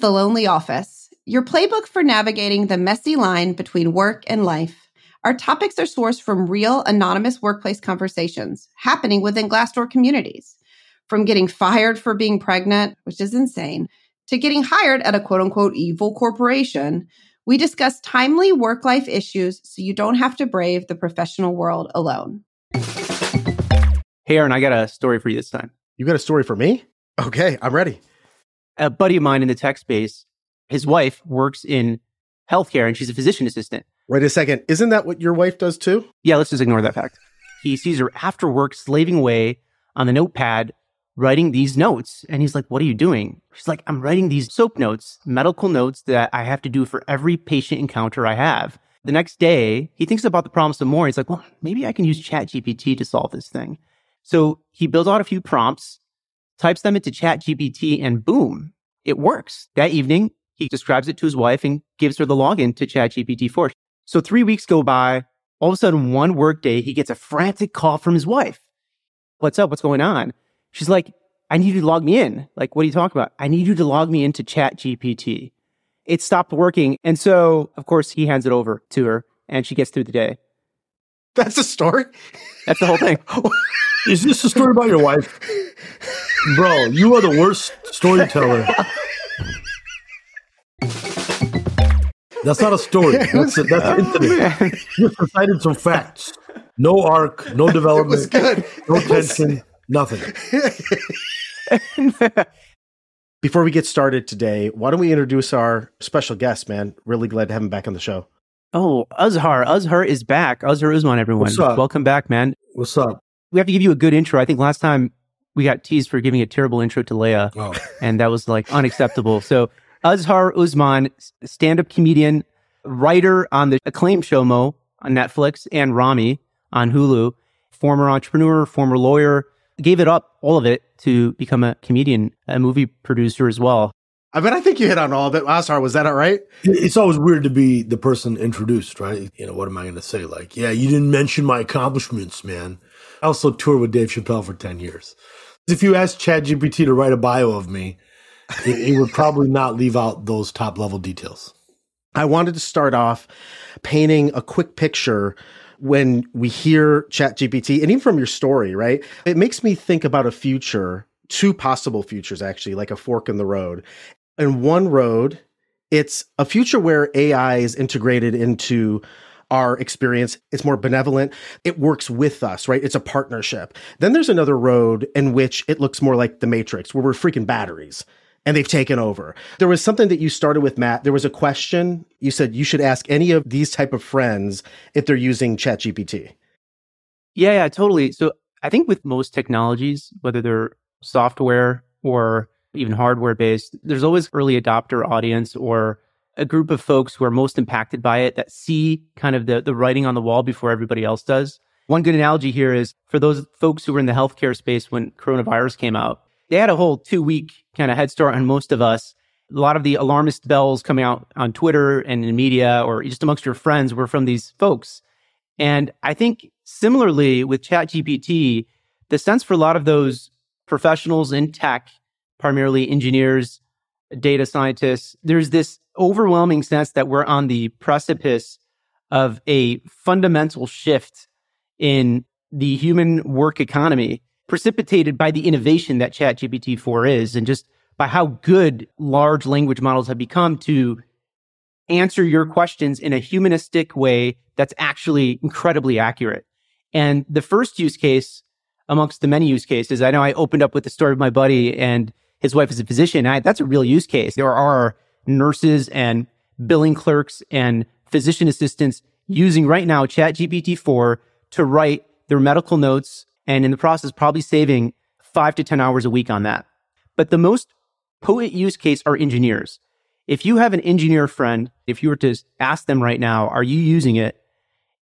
is The Lonely Office, your playbook for navigating the messy line between work and life. Our topics are sourced from real anonymous workplace conversations happening within Glassdoor communities. From getting fired for being pregnant, which is insane, to getting hired at a quote unquote evil corporation, we discuss timely work life issues so you don't have to brave the professional world alone. Hey, Aaron, I got a story for you this time. You got a story for me? Okay, I'm ready. A buddy of mine in the tech space, his wife works in healthcare and she's a physician assistant. Wait a second. Isn't that what your wife does too? Yeah, let's just ignore that fact. He sees her after work slaving away on the notepad, writing these notes. And he's like, What are you doing? She's like, I'm writing these soap notes, medical notes that I have to do for every patient encounter I have. The next day, he thinks about the problem some more. He's like, Well, maybe I can use ChatGPT to solve this thing. So he builds out a few prompts, types them into ChatGPT, and boom, it works. That evening, he describes it to his wife and gives her the login to ChatGPT 4. So three weeks go by. All of a sudden, one workday, he gets a frantic call from his wife. What's up? What's going on? She's like, I need you to log me in. Like, what are you talking about? I need you to log me into ChatGPT. It stopped working. And so, of course, he hands it over to her and she gets through the day. That's the story? That's the whole thing. Is this a story about your wife? Bro, you are the worst storyteller. That's not a story. That's a, that's incident. You just recited some facts. No arc, no development, good. no It tension, nothing. Before we get started today, why don't we introduce our special guest, man? Really glad to have him back on the show. Oh, Azhar. Azhar is back. Azhar Usman, everyone. What's up? Welcome back, man. What's up? We have to give you a good intro. I think last time we got teased for giving a terrible intro to Leia, Oh, and that was like unacceptable. So, Azhar Usman, stand up comedian, writer on the acclaimed show Mo on Netflix and Rami on Hulu, former entrepreneur, former lawyer, gave it up, all of it, to become a comedian, a movie producer as well. I mean, I think you hit on all of it. Was that all right? it's always weird to be the person introduced, right? You know, what am I going to say? Like, yeah, you didn't mention my accomplishments, man. I also toured with Dave Chappelle for 10 years. If you asked ChatGPT to write a bio of me, it, it would probably not leave out those top level details. I wanted to start off painting a quick picture when we hear ChatGPT and even from your story, right? It makes me think about a future, two possible futures actually, like a fork in the road. In one road, it's a future where AI is integrated into our experience. It's more benevolent. It works with us, right? It's a partnership. Then there's another road in which it looks more like the Matrix, where we're freaking batteries and they've taken over. There was something that you started with, Matt. There was a question. You said you should ask any of these type of friends if they're using ChatGPT. Yeah, yeah, totally. So I think with most technologies, whether they're software or even hardware based, there's always early adopter audience or a group of folks who are most impacted by it that see kind of the, the writing on the wall before everybody else does. One good analogy here is for those folks who were in the healthcare space when coronavirus came out, they had a whole two week kind of head start on most of us. A lot of the alarmist bells coming out on Twitter and in media or just amongst your friends were from these folks. And I think similarly with ChatGPT, the sense for a lot of those professionals in tech, primarily engineers, data scientists, there's this overwhelming sense that we're on the precipice of a fundamental shift in the human work economy, precipitated by the innovation that ChatGPT 4 is, and just by how good large language models have become to answer your questions in a humanistic way that's actually incredibly accurate. And the first use case amongst the many use cases, I know I opened up with the story of my buddy and his wife is a physician. I, that's a real use case. There are nurses and billing clerks and physician assistants using right now ChatGPT 4 to write their medical notes and in the process probably saving five to 10 hours a week on that. But the most potent use case are engineers. If you have an engineer friend, if you were to ask them right now, are you using it?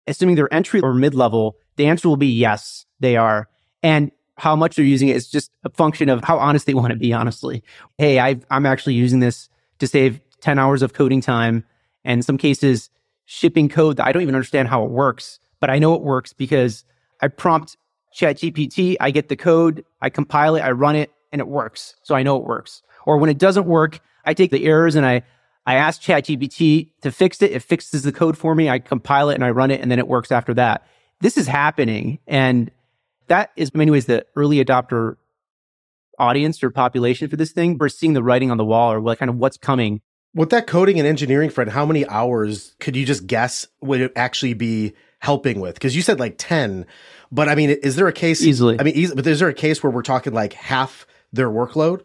Assuming they're entry or mid level, the answer will be yes, they are. And how much they're using it is just a function of how honest they want to be, honestly. Hey, i am actually using this to save 10 hours of coding time. And in some cases, shipping code that I don't even understand how it works, but I know it works because I prompt ChatGPT, I get the code, I compile it, I run it, and it works. So I know it works. Or when it doesn't work, I take the errors and I I ask ChatGPT to fix it. It fixes the code for me. I compile it and I run it, and then it works after that. This is happening, and that is in many ways the early adopter audience or population for this thing. We're seeing the writing on the wall, or what kind of what's coming. With that coding and engineering, Fred, how many hours could you just guess would it actually be helping with? Because you said like ten, but I mean, is there a case easily? I mean, easy, but is there a case where we're talking like half their workload,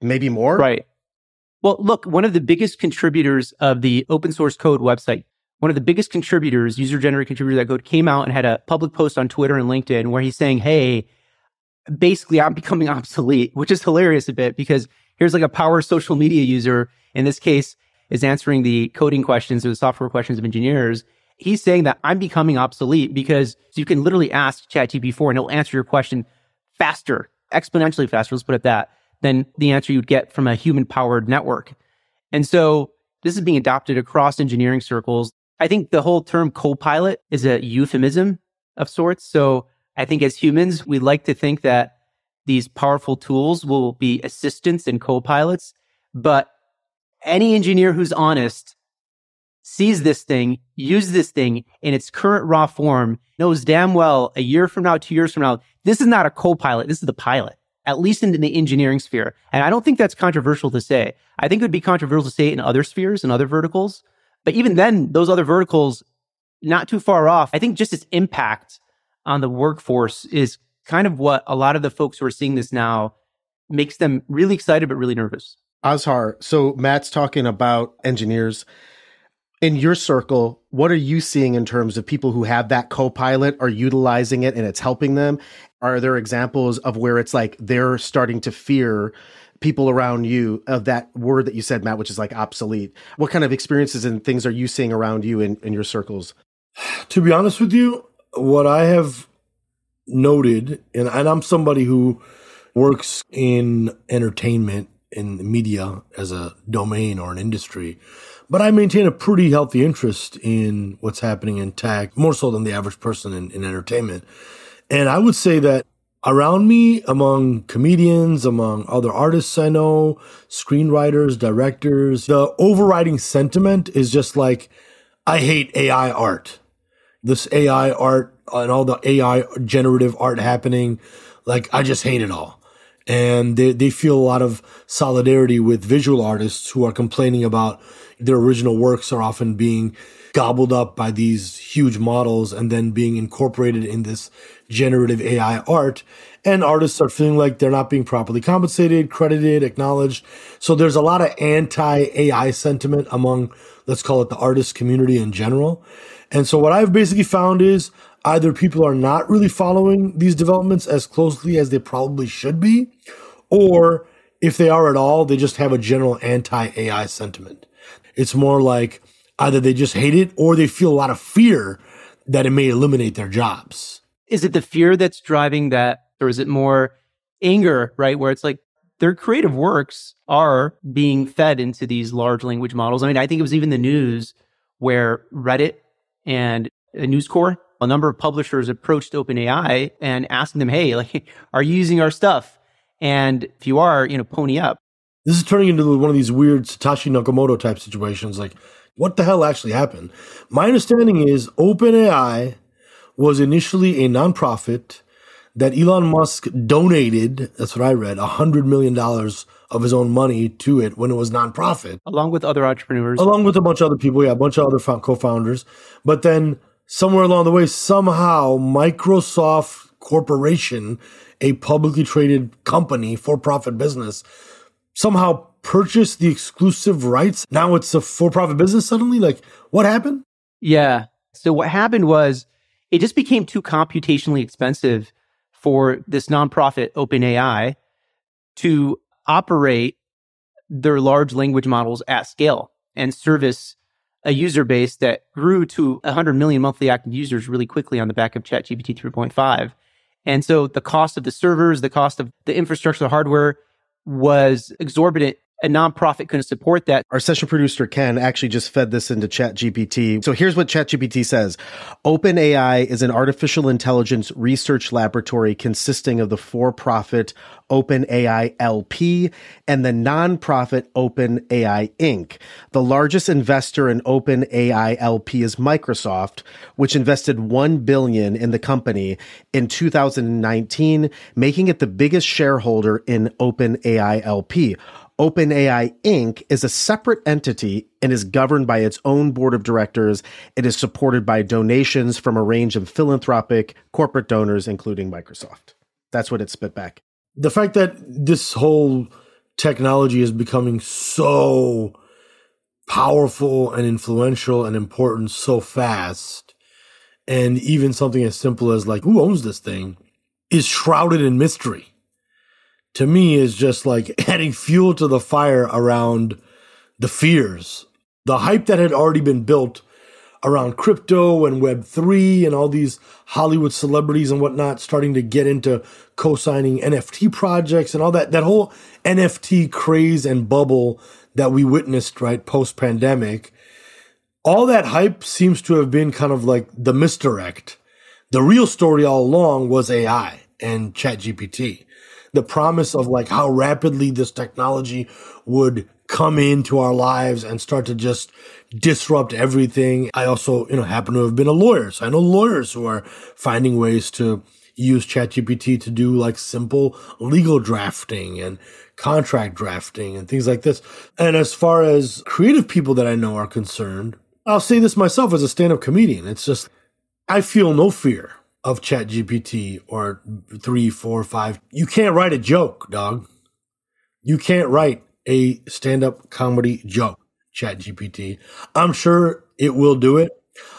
maybe more? Right. Well, look, one of the biggest contributors of the open source code website, one of the biggest contributors, user generated contributors that code came out and had a public post on Twitter and LinkedIn where he's saying, Hey, basically I'm becoming obsolete, which is hilarious a bit because here's like a power social media user. In this case, is answering the coding questions or the software questions of engineers. He's saying that I'm becoming obsolete because you can literally ask ChatGPT4 and it'll answer your question faster, exponentially faster. Let's put it that than the answer you'd get from a human powered network. And so this is being adopted across engineering circles. I think the whole term co-pilot is a euphemism of sorts. So I think as humans, we like to think that these powerful tools will be assistants and co-pilots, but any engineer who's honest sees this thing, uses this thing in its current raw form, knows damn well a year from now, two years from now, this is not a co-pilot, this is the pilot at least in the engineering sphere. And I don't think that's controversial to say. I think it would be controversial to say it in other spheres and other verticals. But even then, those other verticals, not too far off. I think just its impact on the workforce is kind of what a lot of the folks who are seeing this now makes them really excited, but really nervous. Azhar, so Matt's talking about engineers. In your circle, what are you seeing in terms of people who have that co-pilot are utilizing it and it's helping them? Are there examples of where it's like they're starting to fear people around you of that word that you said, Matt, which is like obsolete? What kind of experiences and things are you seeing around you in, in your circles? To be honest with you, what I have noted, and, and I'm somebody who works in entertainment in media as a domain or an industry. But I maintain a pretty healthy interest in what's happening in tech, more so than the average person in, in entertainment. And I would say that around me, among comedians, among other artists I know, screenwriters, directors, the overriding sentiment is just like, I hate AI art. This AI art and all the AI generative art happening, like, I just hate it all and they, they feel a lot of solidarity with visual artists who are complaining about their original works are often being gobbled up by these huge models and then being incorporated in this generative AI art. And artists are feeling like they're not being properly compensated, credited, acknowledged. So there's a lot of anti AI sentiment among, let's call it the artist community in general. And so what I've basically found is either people are not really following these developments as closely as they probably should be, or if they are at all, they just have a general anti AI sentiment. It's more like either they just hate it or they feel a lot of fear that it may eliminate their jobs. Is it the fear that's driving that, or is it more anger, right? Where it's like their creative works are being fed into these large language models. I mean, I think it was even the news where Reddit and News Corp a number of publishers approached OpenAI and asking them, "Hey, like, are you using our stuff? And if you are, you know, pony up." This is turning into one of these weird Satoshi Nakamoto type situations. Like, what the hell actually happened? My understanding is OpenAI was initially a nonprofit that Elon Musk donated. That's what I read. A hundred million dollars of his own money to it when it was nonprofit, along with other entrepreneurs, along with a bunch of other people. Yeah, a bunch of other co-founders. But then somewhere along the way, somehow Microsoft Corporation, a publicly traded company, for profit business, somehow purchased the exclusive rights. Now it's a for profit business suddenly? Like, what happened? Yeah. So, what happened was it just became too computationally expensive for this nonprofit OpenAI to operate their large language models at scale and service a user base that grew to 100 million monthly active users really quickly on the back of ChatGPT 3.5. And so the cost of the servers, the cost of the infrastructure, the hardware was exorbitant a nonprofit couldn't support that. Our session producer, Ken, actually just fed this into ChatGPT. So here's what ChatGPT says. OpenAI is an artificial intelligence research laboratory consisting of the for-profit OpenAI LP and the nonprofit OpenAI Inc. The largest investor in OpenAI LP is Microsoft, which invested 1 billion in the company in 2019, making it the biggest shareholder in OpenAI LP. OpenAI Inc. is a separate entity and is governed by its own board of directors. It is supported by donations from a range of philanthropic corporate donors, including Microsoft. That's what it spit back. The fact that this whole technology is becoming so powerful and influential and important so fast, and even something as simple as like, who owns this thing, is shrouded in mystery to me is just like adding fuel to the fire around the fears. The hype that had already been built around crypto and Web3 and all these Hollywood celebrities and whatnot starting to get into co signing NFT projects and all that, that whole NFT craze and bubble that we witnessed, right, post pandemic. All that hype seems to have been kind of like the misdirect. The real story all along was AI and ChatGPT the promise of like how rapidly this technology would come into our lives and start to just disrupt everything. I also, you know, happen to have been a lawyer. So I know lawyers who are finding ways to use ChatGPT to do like simple legal drafting and contract drafting and things like this. And as far as creative people that I know are concerned, I'll say this myself as a stand up comedian. It's just, I feel no fear of Chat GPT or three, four, five. You can't write a joke, dog. You can't write a stand up comedy joke, Chat GPT. I'm sure it will do it.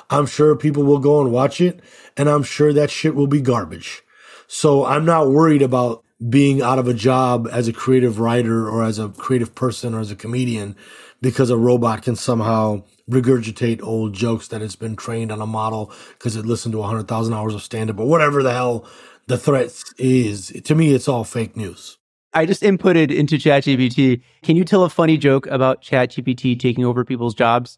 I'm sure people will go and watch it, and I'm sure that shit will be garbage. So I'm not worried about being out of a job as a creative writer or as a creative person or as a comedian because a robot can somehow regurgitate old jokes that it's been trained on a model because it listened to 100,000 hours of stand up or whatever the hell the threat is. To me, it's all fake news. I just inputted into ChatGPT. Can you tell a funny joke about ChatGPT taking over people's jobs?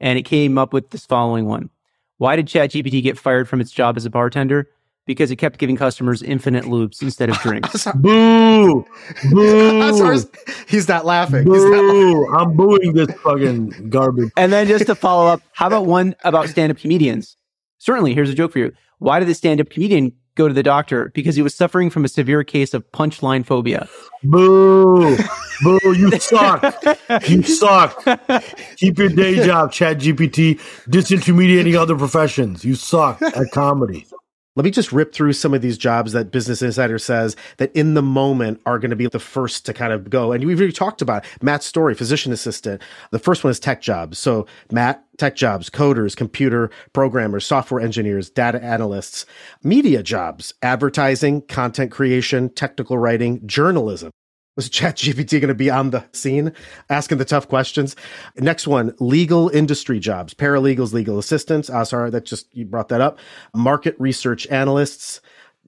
And it came up with this following one. Why did ChatGPT get fired from its job as a bartender? Because it kept giving customers infinite loops instead of drinks. Boo! Boo! he's not laughing. Boo! He's not laughing. I'm booing this fucking garbage. And then just to follow up, how about one about stand-up comedians? Certainly, here's a joke for you. Why did the stand-up comedian go to the doctor? Because he was suffering from a severe case of punchline phobia. Boo! Boo! You suck! You suck! Keep your day job, Chat GPT, disintermediating other professions. You suck at comedy. Let me just rip through some of these jobs that Business Insider says that in the moment are going to be the first to kind of go. And we've already talked about Matt's story, physician assistant. The first one is tech jobs. So Matt, tech jobs, coders, computer programmers, software engineers, data analysts, media jobs, advertising, content creation, technical writing, journalism. Was ChatGPT going to be on the scene asking the tough questions? Next one, legal industry jobs, paralegals, legal assistants. Ah, sorry, that just, you brought that up. Market research analysts,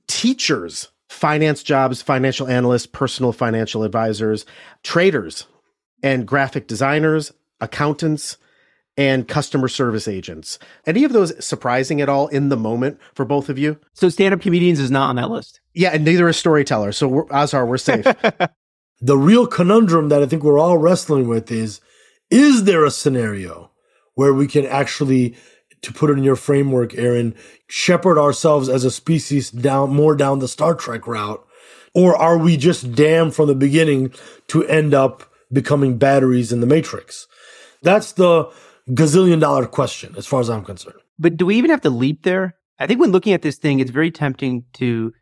teachers, finance jobs, financial analysts, personal financial advisors, traders, and graphic designers, accountants, and customer service agents. Any of those surprising at all in the moment for both of you? So stand up comedians is not on that list. Yeah, and neither is storyteller. So we're, Azhar, we're safe. the real conundrum that I think we're all wrestling with is is there a scenario where we can actually to put it in your framework Aaron shepherd ourselves as a species down more down the Star Trek route? Or are we just damned from the beginning to end up becoming batteries in the matrix? That's the gazillion dollar question as far as I'm concerned. But do we even have to leap there? I think when looking at this thing it's very tempting to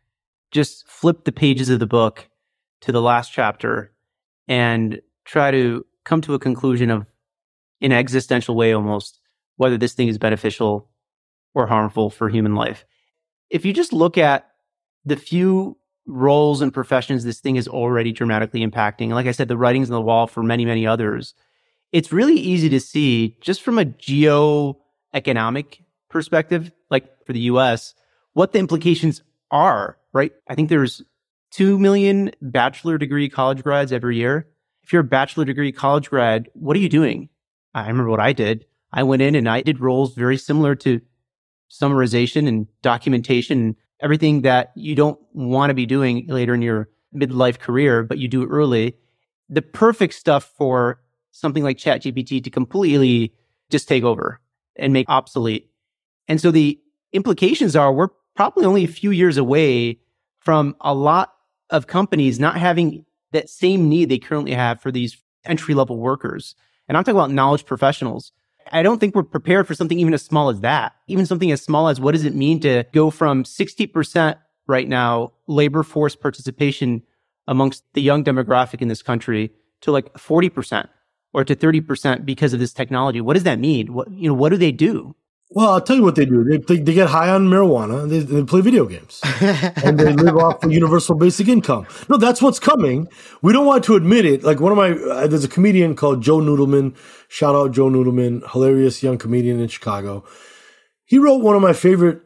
just flip the pages of the book to the last chapter and try to come to a conclusion of in an existential way almost whether this thing is beneficial or harmful for human life. If you just look at the few roles and professions this thing is already dramatically impacting, like I said, the writings on the wall for many, many others, it's really easy to see just from a geo-economic perspective, like for the US, what the implications are, right? I think there's 2 million bachelor degree college grads every year. if you're a bachelor degree college grad, what are you doing? I remember what I did. I went in and I did roles very similar to summarization and documentation and everything that you don't want to be doing later in your midlife career, but you do it early. The perfect stuff for something like ChatGPT to completely just take over and make obsolete. And so the implications are we're probably only a few years away from a lot of companies not having that same need they currently have for these entry level workers. And I'm talking about knowledge professionals. I don't think we're prepared for something even as small as that. Even something as small as what does it mean to go from 60% right now labor force participation amongst the young demographic in this country to like 40% or to 30% because of this technology. What does that mean? What, you know, what do they do? Well, I'll tell you what they do. They, they, they get high on marijuana and they, they play video games and they live off of universal basic income. No, that's what's coming. We don't want to admit it. Like one of my, uh, there's a comedian called Joe Noodleman. Shout out Joe Noodleman, hilarious young comedian in Chicago. He wrote one of my favorite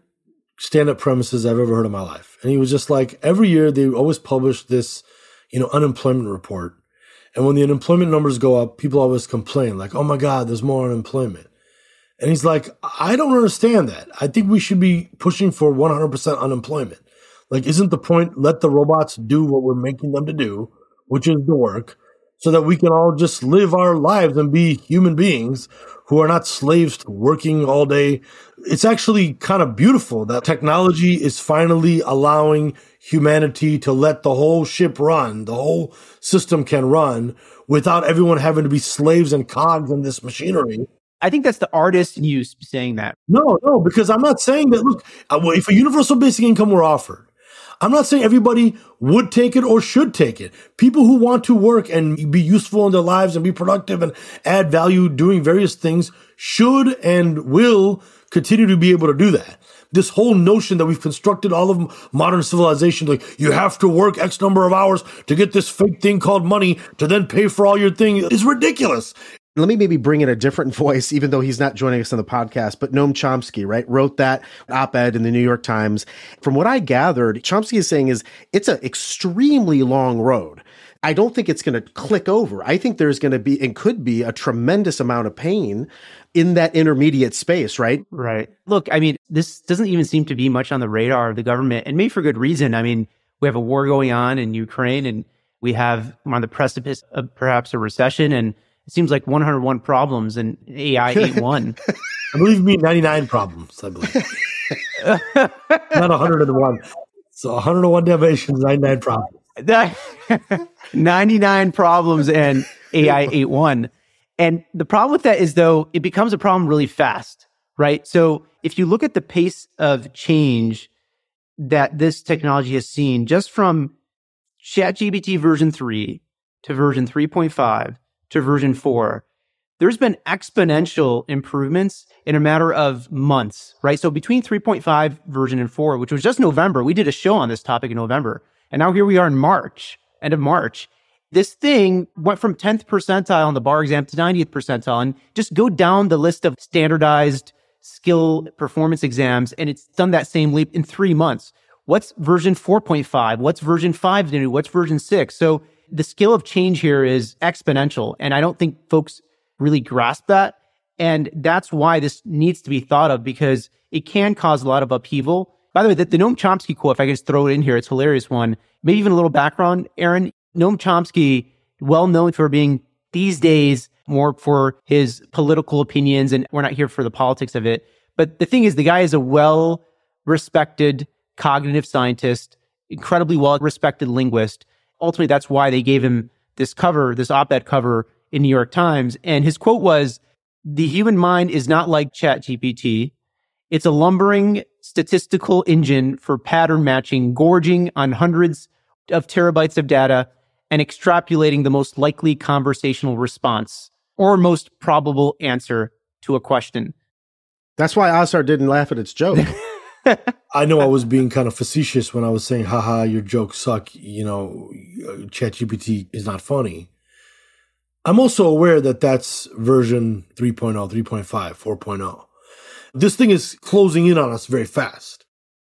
stand up premises I've ever heard in my life. And he was just like, every year they always publish this, you know, unemployment report. And when the unemployment numbers go up, people always complain like, oh my God, there's more unemployment. And he's like, I don't understand that. I think we should be pushing for 100% unemployment. Like, isn't the point let the robots do what we're making them to do, which is the work, so that we can all just live our lives and be human beings who are not slaves to working all day? It's actually kind of beautiful that technology is finally allowing humanity to let the whole ship run, the whole system can run without everyone having to be slaves and cogs in this machinery I think that's the artist you saying that. No, no, because I'm not saying that. Look, uh, if a universal basic income were offered, I'm not saying everybody would take it or should take it. People who want to work and be useful in their lives and be productive and add value doing various things should and will continue to be able to do that. This whole notion that we've constructed all of modern civilization, like you have to work X number of hours to get this fake thing called money to then pay for all your thing is ridiculous let me maybe bring in a different voice, even though he's not joining us on the podcast. But Noam Chomsky, right, wrote that op-ed in the New York Times. From what I gathered, Chomsky is saying is it's an extremely long road. I don't think it's going to click over. I think there's going to be and could be a tremendous amount of pain in that intermediate space, right? Right. Look, I mean, this doesn't even seem to be much on the radar of the government, and maybe for good reason. I mean, we have a war going on in Ukraine, and we have on the precipice of perhaps a recession, and it seems like 101 problems and AI ain't one. I believe me 99 problems, I believe. Not 101. So 101 Dalmatians, 99 problems. 99 problems and AI ain't one. And the problem with that is though, it becomes a problem really fast, right? So if you look at the pace of change that this technology has seen just from ChatGPT version 3 to version 3.5 to version 4, there's been exponential improvements in a matter of months, right? So between 3.5 version and 4, which was just November, we did a show on this topic in November. And now here we are in March, end of March. This thing went from 10th percentile on the bar exam to 90th percentile. And just go down the list of standardized skill performance exams, and it's done that same leap in three months. What's version 4.5? What's version 5 to do? What's version 6? So the scale of change here is exponential. And I don't think folks really grasp that. And that's why this needs to be thought of because it can cause a lot of upheaval. By the way, the, the Noam Chomsky quote, if I can just throw it in here, it's hilarious one. Maybe even a little background, Aaron. Noam Chomsky, well known for being these days more for his political opinions, and we're not here for the politics of it. But the thing is, the guy is a well respected cognitive scientist, incredibly well respected linguist ultimately that's why they gave him this cover, this op-ed cover in New York Times. And his quote was, the human mind is not like ChatGPT. It's a lumbering statistical engine for pattern matching, gorging on hundreds of terabytes of data and extrapolating the most likely conversational response or most probable answer to a question. That's why Azhar didn't laugh at its joke. I know I was being kind of facetious when I was saying, haha, your jokes suck. You know, ChatGPT is not funny. I'm also aware that that's version 3.0, 3.5, 4.0. This thing is closing in on us very fast.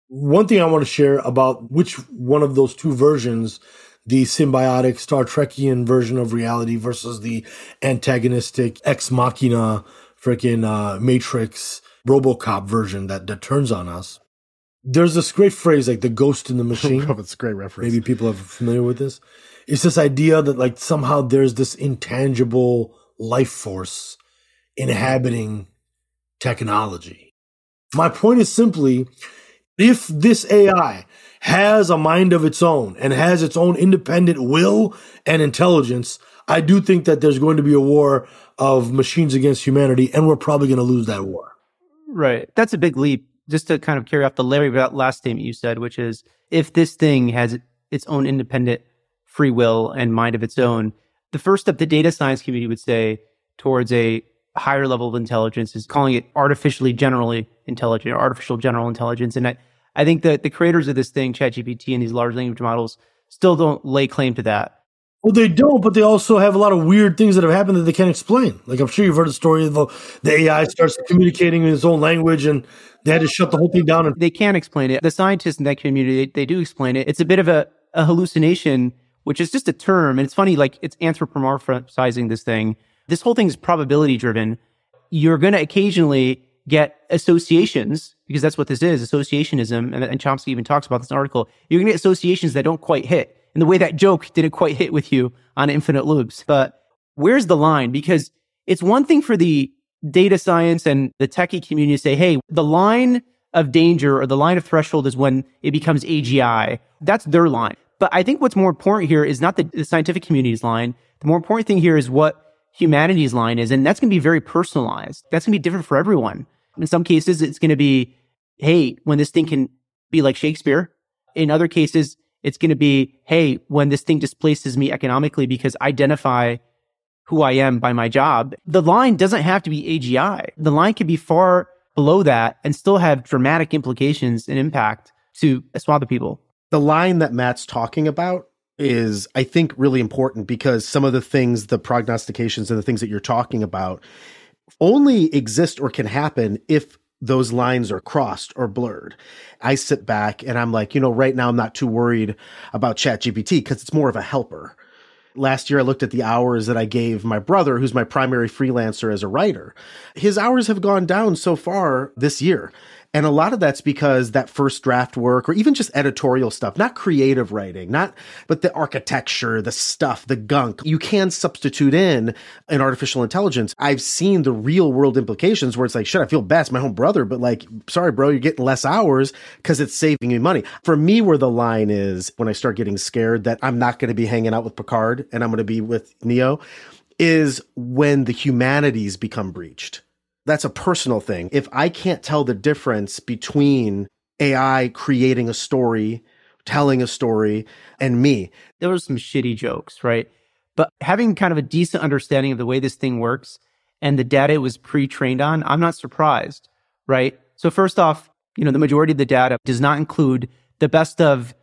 One thing I want to share about which one of those two versions the symbiotic Star Trekian version of reality versus the antagonistic ex machina freaking uh, Matrix Robocop version that, that turns on us. There's this great phrase like the ghost in the oh, machine. Oh, it's a great reference. Maybe people are familiar with this. It's this idea that like somehow there's this intangible life force inhabiting technology. My point is simply if this AI has a mind of its own and has its own independent will and intelligence, I do think that there's going to be a war of machines against humanity, and we're probably going to lose that war. Right. That's a big leap. Just to kind of carry off the Larry last statement you said, which is if this thing has its own independent free will and mind of its own, the first step the data science community would say towards a higher level of intelligence is calling it artificially generally intelligent or artificial general intelligence. And I, I think that the creators of this thing, ChatGPT and these large language models, still don't lay claim to that. Well, they don't, but they also have a lot of weird things that have happened that they can't explain. Like I'm sure you've heard the story of uh, the, the AI starts communicating in its own language, and they had to shut the whole thing down. And they can't explain it. The scientists in that community, they, they do explain it. It's a bit of a, a hallucination, which is just a term, and it's funny. Like it's anthropomorphizing this thing. This whole thing is probability driven. You're going to occasionally get associations because that's what this is associationism. And, and Chomsky even talks about this article. You're going to get associations that don't quite hit and the way that joke didn't quite hit with you on infinite loops. But where's the line? Because it's one thing for the data science and the techie community to say, hey, the line of danger or the line of threshold is when it becomes AGI. That's their line. But I think what's more important here is not the, the scientific community's line. The more important thing here is what humanity's line is. And that's going to be very personalized. That's going to be different for everyone. In some cases, it's going to be, hey, when this thing can be like Shakespeare. In other cases, it's going to be, hey, when this thing displaces me economically because I identify who I am by my job, the line doesn't have to be AGI. The line can be far below that and still have dramatic implications and impact to a swath of people. The line that Matt's talking about is, I think, really important because some of the things, the prognostications and the things that you're talking about only exist or can happen if those lines are crossed or blurred. I sit back and I'm like, you know, right now I'm not too worried about ChatGPT because it's more of a helper. Last year, I looked at the hours that I gave my brother, who's my primary freelancer as a writer. His hours have gone down so far this year. And a lot of that's because that first draft work or even just editorial stuff, not creative writing, not, but the architecture, the stuff, the gunk, you can substitute in an artificial intelligence. I've seen the real world implications where it's like, shit, I feel bad. My own brother, but like, sorry, bro, you're getting less hours because it's saving you money. For me, where the line is when I start getting scared that I'm not going to be hanging out with Picard and I'm going to be with Neo is when the humanities become breached that's a personal thing. If I can't tell the difference between AI creating a story, telling a story, and me, there were some shitty jokes, right? But having kind of a decent understanding of the way this thing works and the data it was pre-trained on, I'm not surprised, right? So first off, you know, the majority of the data does not include the best of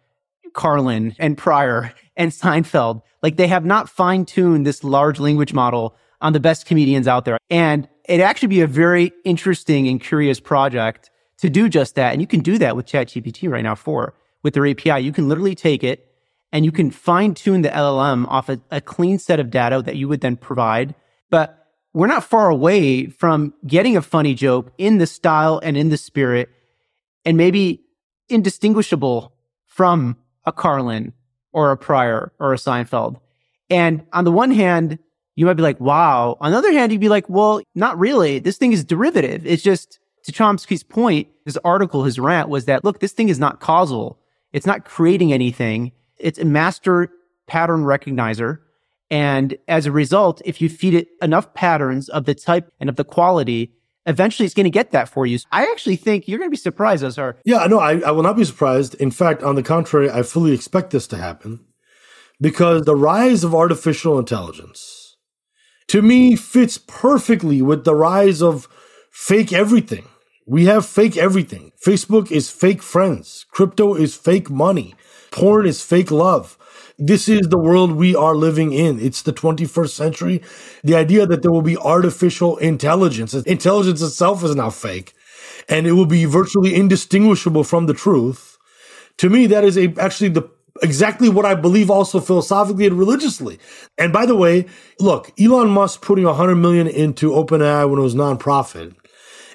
Carlin and Pryor and Seinfeld. Like they have not fine-tuned this large language model on the best comedians out there. And it'd actually be a very interesting and curious project to do just that. And you can do that with ChatGPT right now for with their API. You can literally take it and you can fine tune the LLM off a, a clean set of data that you would then provide. But we're not far away from getting a funny joke in the style and in the spirit and maybe indistinguishable from a Carlin or a Pryor or a Seinfeld. And on the one hand, you might be like, wow. On the other hand, you'd be like, well, not really. This thing is derivative. It's just to Chomsky's point, his article, his rant was that, look, this thing is not causal. It's not creating anything. It's a master pattern recognizer. And as a result, if you feed it enough patterns of the type and of the quality, eventually it's going to get that for you. I actually think you're going to be surprised, Azhar. Yeah, no, I, I will not be surprised. In fact, on the contrary, I fully expect this to happen because the rise of artificial intelligence to me fits perfectly with the rise of fake everything. We have fake everything. Facebook is fake friends. Crypto is fake money. Porn is fake love. This is the world we are living in. It's the 21st century. The idea that there will be artificial intelligence, intelligence itself is now fake, and it will be virtually indistinguishable from the truth. To me, that is a, actually the exactly what I believe also philosophically and religiously. And by the way, look, Elon Musk putting 100 million into OpenAI when it was nonprofit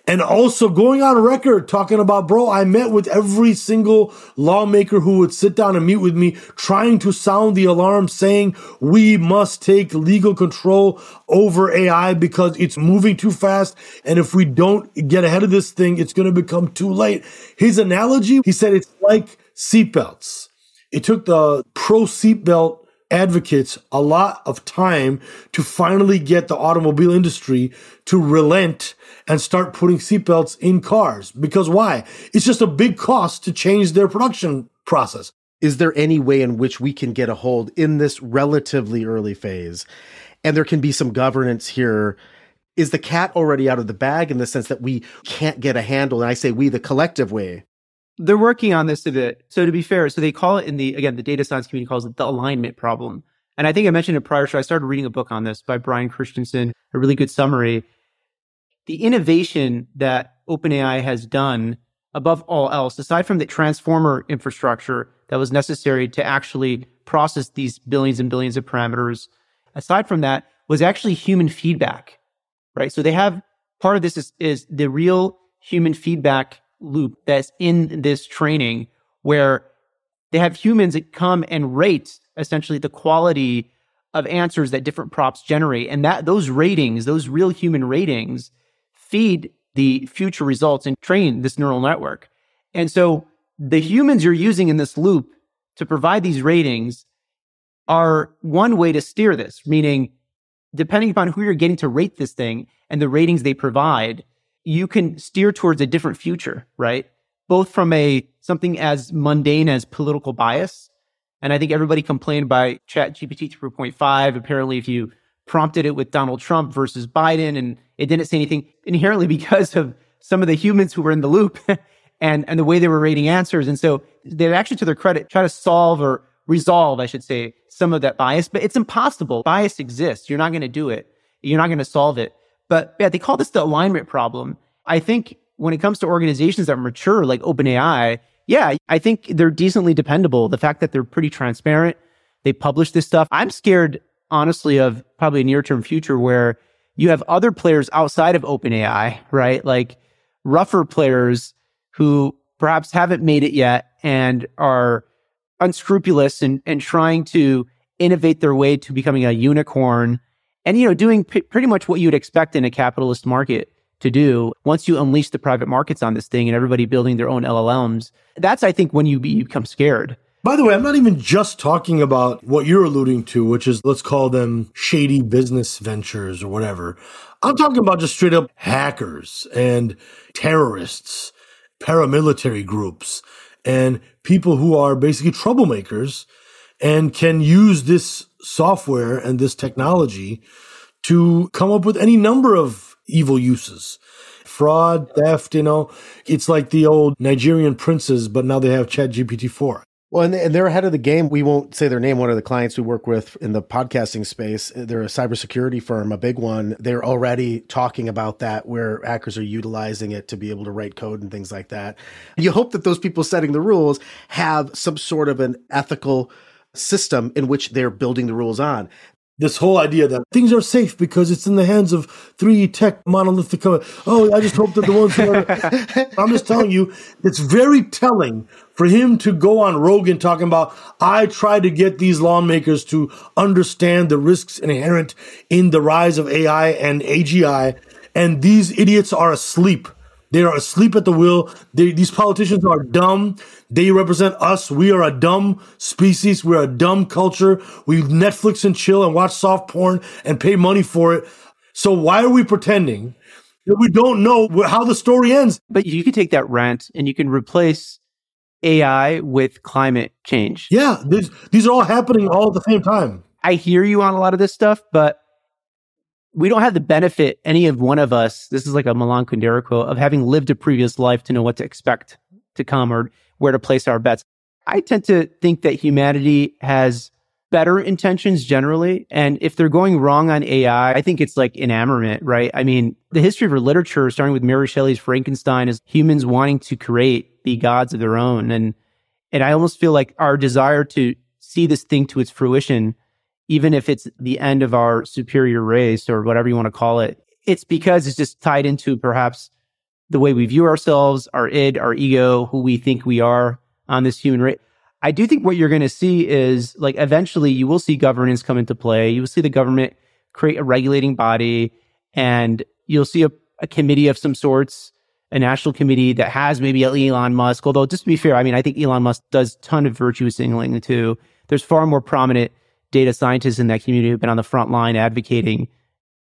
and also going on record talking about, bro, I met with every single lawmaker who would sit down and meet with me, trying to sound the alarm saying we must take legal control over AI because it's moving too fast. And if we don't get ahead of this thing, it's going to become too late. His analogy, he said it's like seatbelts. It took the pro seatbelt advocates a lot of time to finally get the automobile industry to relent and start putting seatbelts in cars. Because why? It's just a big cost to change their production process. Is there any way in which we can get a hold in this relatively early phase? And there can be some governance here. Is the cat already out of the bag in the sense that we can't get a handle? And I say we, the collective way. They're working on this a bit. So to be fair, so they call it in the, again, the data science community calls it the alignment problem. And I think I mentioned it prior. So I started reading a book on this by Brian Christensen, a really good summary the innovation that OpenAI has done above all else, aside from the transformer infrastructure that was necessary to actually process these billions and billions of parameters, aside from that, was actually human feedback, right? So they have part of this is, is the real human feedback loop that's in this training where they have humans that come and rate essentially the quality of answers that different props generate. And that those ratings, those real human ratings, feed the future results and train this neural network. And so the humans you're using in this loop to provide these ratings are one way to steer this, meaning depending upon who you're getting to rate this thing and the ratings they provide, you can steer towards a different future, right? Both from a something as mundane as political bias. And I think everybody complained by Chat GPT 3.5. Apparently, if you prompted it with Donald Trump versus Biden, and it didn't say anything inherently because of some of the humans who were in the loop and, and the way they were rating answers. And so they actually, to their credit, try to solve or resolve, I should say, some of that bias, but it's impossible. Bias exists. You're not going to do it. You're not going to solve it. But yeah, they call this the alignment problem. I think when it comes to organizations that are mature, like OpenAI, yeah, I think they're decently dependable. The fact that they're pretty transparent, they publish this stuff. I'm scared honestly of probably a near term future where you have other players outside of OpenAI, right? Like rougher players who perhaps haven't made it yet and are unscrupulous and, and trying to innovate their way to becoming a unicorn and, you know, doing p- pretty much what you'd expect in a capitalist market to do once you unleash the private markets on this thing and everybody building their own LLMs. That's, I think, when you, be, you become scared. By the way, I'm not even just talking about what you're alluding to, which is let's call them shady business ventures or whatever. I'm talking about just straight up hackers and terrorists, paramilitary groups, and people who are basically troublemakers and can use this software and this technology to come up with any number of evil uses fraud, theft, you know. It's like the old Nigerian princes, but now they have Chat GPT 4. Well, and, they're ahead of the game. We won't say their name. One of the clients we work with in the podcasting space, they're a cybersecurity firm, a big one. They're already talking about that, where hackers are utilizing it to be able to write code and things like that. You hope that those people setting the rules have some sort of an ethical system in which they're building the rules on this whole idea that things are safe because it's in the hands of three tech monolithic. Oh, I just hope that the ones who are. I'm just telling you, it's very telling for him to go on Rogan talking about, I try to get these lawmakers to understand the risks inherent in the rise of AI and AGI, and these idiots are asleep. They are asleep at the wheel. They, these politicians are dumb. They represent us. We are a dumb species. We're a dumb culture. We Netflix and chill and watch soft porn and pay money for it. So why are we pretending that we don't know how the story ends? But you can take that rant and you can replace AI with climate change. Yeah, these, these are all happening all at the same time. I hear you on a lot of this stuff, but we don't have the benefit, any of one of us, this is like a Milan Kundera quote, of having lived a previous life to know what to expect to come or where to place our bets. I tend to think that humanity has better intentions generally. And if they're going wrong on AI, I think it's like enamorment, right? I mean, the history of our literature, starting with Mary Shelley's Frankenstein, is humans wanting to create, be gods of their own. And And I almost feel like our desire to see this thing to its fruition, even if it's the end of our superior race or whatever you want to call it, it's because it's just tied into perhaps the way we view ourselves, our id, our ego, who we think we are on this human race. I do think what you're going to see is like eventually you will see governance come into play. You will see the government create a regulating body and you'll see a, a committee of some sorts, a national committee that has maybe Elon Musk. Although, just to be fair, I mean, I think Elon Musk does a ton of virtue signaling too. There's far more prominent data scientists in that community who've been on the front line advocating.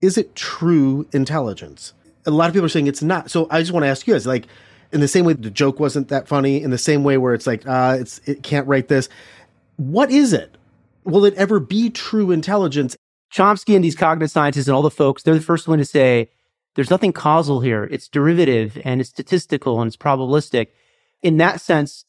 Is it true intelligence? A lot of people are saying it's not. So I just want to ask you guys, like, in the same way the joke wasn't that funny, in the same way where it's like, uh, it's it can't write this. What is it? Will it ever be true intelligence? Chomsky and these cognitive scientists and all the folks, they're the first one to say there's nothing causal here. It's derivative and it's statistical and it's probabilistic. In that sense,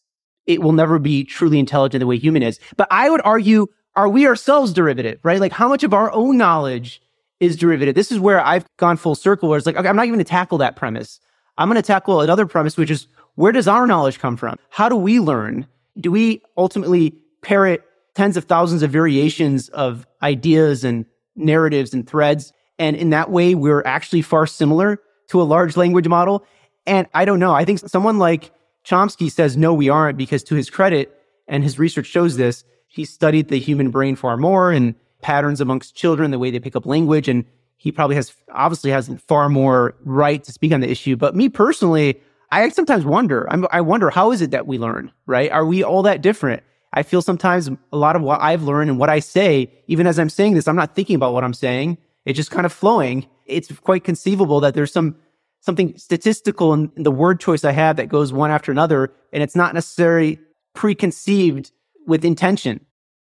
it will never be truly intelligent the way human is. But I would argue, are we ourselves derivative, right? Like how much of our own knowledge is derivative? This is where I've gone full circle where it's like, okay, I'm not even going to tackle that premise. I'm going to tackle another premise, which is where does our knowledge come from? How do we learn? Do we ultimately parrot tens of thousands of variations of ideas and narratives and threads. And in that way, we're actually far similar to a large language model. And I don't know. I think someone like Chomsky says, no, we aren't, because to his credit, and his research shows this, he studied the human brain far more and patterns amongst children, the way they pick up language. And he probably has, obviously has far more right to speak on the issue. But me personally, I sometimes wonder, I'm, I wonder, how is it that we learn, right? Are we all that different? I feel sometimes a lot of what I've learned and what I say, even as I'm saying this, I'm not thinking about what I'm saying. It's just kind of flowing. It's quite conceivable that there's some something statistical in the word choice I have that goes one after another, and it's not necessarily preconceived with intention.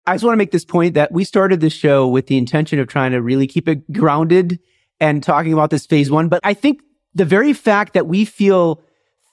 I just want to make this point that we started this show with the intention of trying to really keep it grounded and talking about this phase one. But I think the very fact that we feel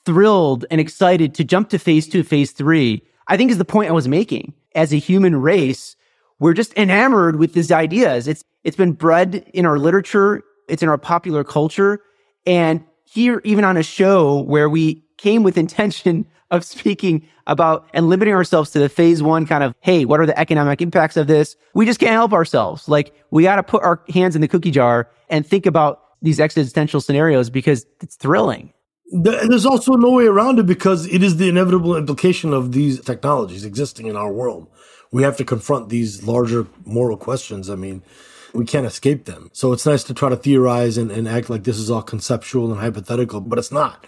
thrilled and excited to jump to phase two, phase three, I think is the point I was making. As a human race, we're just enamored with these ideas. It's it's been bred in our literature, it's in our popular culture, and here even on a show where we came with intention of speaking about and limiting ourselves to the phase one kind of, hey, what are the economic impacts of this? We just can't help ourselves. Like we got to put our hands in the cookie jar and think about these existential scenarios because it's thrilling. There's also no way around it because it is the inevitable implication of these technologies existing in our world. We have to confront these larger moral questions. I mean, we can't escape them. So it's nice to try to theorize and, and act like this is all conceptual and hypothetical, but it's not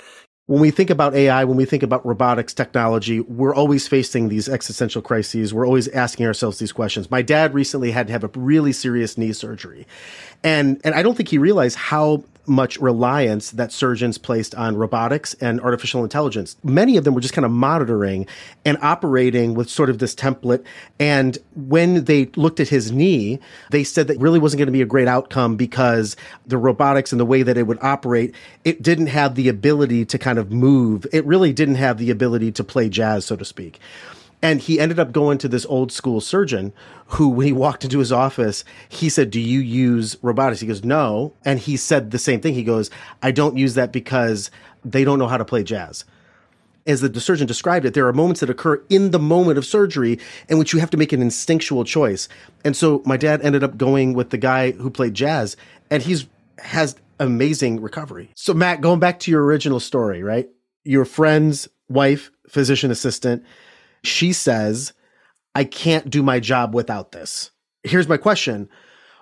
when we think about AI, when we think about robotics technology, we're always facing these existential crises. We're always asking ourselves these questions. My dad recently had to have a really serious knee surgery. And, and I don't think he realized how much reliance that surgeons placed on robotics and artificial intelligence. Many of them were just kind of monitoring and operating with sort of this template. And when they looked at his knee, they said that really wasn't going to be a great outcome because the robotics and the way that it would operate, it didn't have the ability to kind of move. It really didn't have the ability to play jazz, so to speak. And he ended up going to this old school surgeon who, when he walked into his office, he said, Do you use robotics? He goes, No. And he said the same thing. He goes, I don't use that because they don't know how to play jazz. As the surgeon described it, there are moments that occur in the moment of surgery in which you have to make an instinctual choice. And so my dad ended up going with the guy who played jazz, and he's has amazing recovery. So Matt, going back to your original story, right? Your friend's wife, physician assistant, she says, I can't do my job without this. Here's my question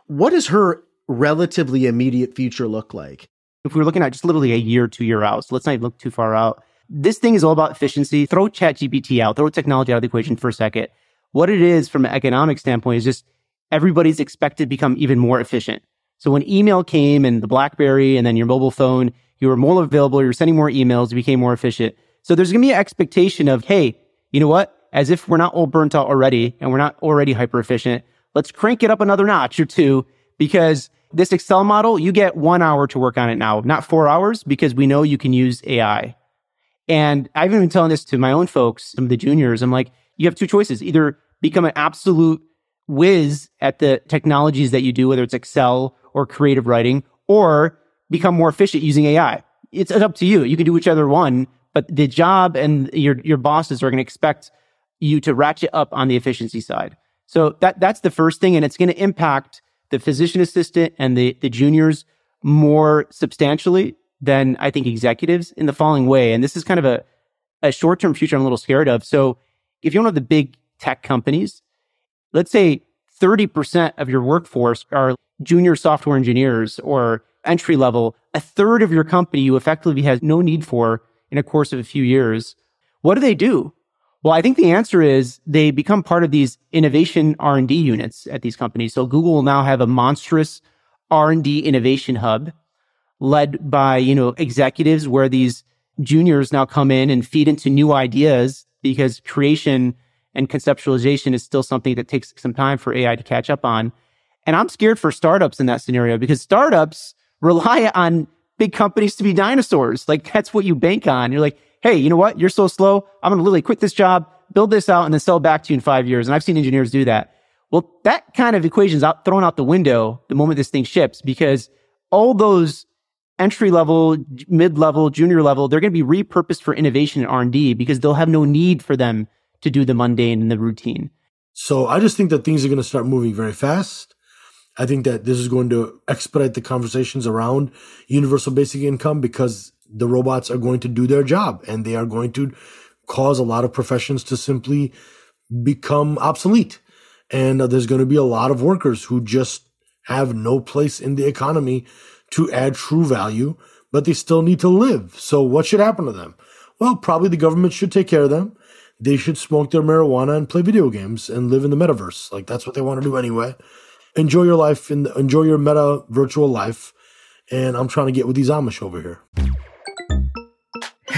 What does her relatively immediate future look like? If we're looking at just literally a year, two year out, so let's not look too far out. This thing is all about efficiency. Throw ChatGPT out, throw technology out of the equation for a second. What it is from an economic standpoint is just everybody's expected to become even more efficient. So when email came and the Blackberry and then your mobile phone, you were more available, you're sending more emails, you became more efficient. So there's going to be an expectation of, hey, you know what? As if we're not all burnt out already and we're not already hyper efficient, let's crank it up another notch or two because this Excel model, you get one hour to work on it now, not four hours, because we know you can use AI. And I've even been telling this to my own folks, some of the juniors. I'm like, you have two choices either become an absolute whiz at the technologies that you do, whether it's Excel or creative writing, or become more efficient using AI. It's up to you. You can do whichever one, but the job and your your bosses are going to expect you to ratchet up on the efficiency side. So that that's the first thing, and it's going to impact the physician assistant and the the juniors more substantially than I think executives in the following way. And this is kind of a a short term future I'm a little scared of. So if you're one of the big tech companies, let's say 30% of your workforce are junior software engineers or entry level, a third of your company you effectively has no need for in a course of a few years. What do they do? Well, I think the answer is they become part of these innovation R&D units at these companies. So Google will now have a monstrous R&D innovation hub led by, you know, executives where these juniors now come in and feed into new ideas because creation and conceptualization is still something that takes some time for AI to catch up on. And I'm scared for startups in that scenario because startups rely on big companies to be dinosaurs. Like that's what you bank on. You're like, hey, you know what? You're so slow. I'm going to literally quit this job, build this out, and then sell it back to you in five years. And I've seen engineers do that. Well, that kind of equation is out, thrown out the window the moment this thing ships because all those entry level, mid level, junior level, they're going to be repurposed for innovation and R&D because they'll have no need for them to do the mundane and the routine. So I just think that things are going to start moving very fast. I think that this is going to expedite the conversations around universal basic income because the robots are going to do their job and they are going to cause a lot of professions to simply become obsolete. And uh, there's going to be a lot of workers who just have no place in the economy to add true value, but they still need to live. So what should happen to them? Well, probably the government should take care of them. They should smoke their marijuana and play video games and live in the metaverse. Like that's what they want to do anyway. Enjoy your life and enjoy your meta virtual life. And I'm trying to get with these Amish over here.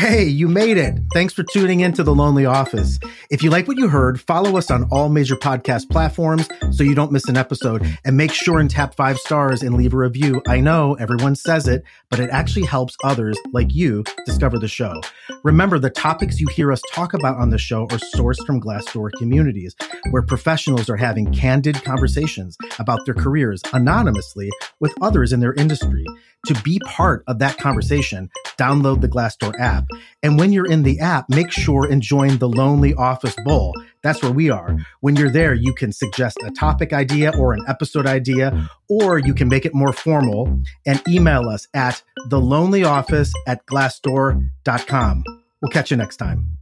Hey, you made it. Thanks for tuning in to The Lonely Office. If you like what you heard, follow us on all major podcast platforms so you don't miss an episode. And make sure and tap five stars and leave a review. I know everyone says it, but it actually helps others like you discover the show. Remember, the topics you hear us talk about on the show are sourced from Glassdoor communities, where professionals are having candid conversations about their careers anonymously with others in their industry. To be part of that conversation, download the Glassdoor app. And when you're in the app, make sure and join the Lonely Office Bowl. That's where we are. When you're there, you can suggest a topic idea or an episode idea, or you can make it more formal and email us at thelonelyoffice at glassdoor.com. We'll catch you next time.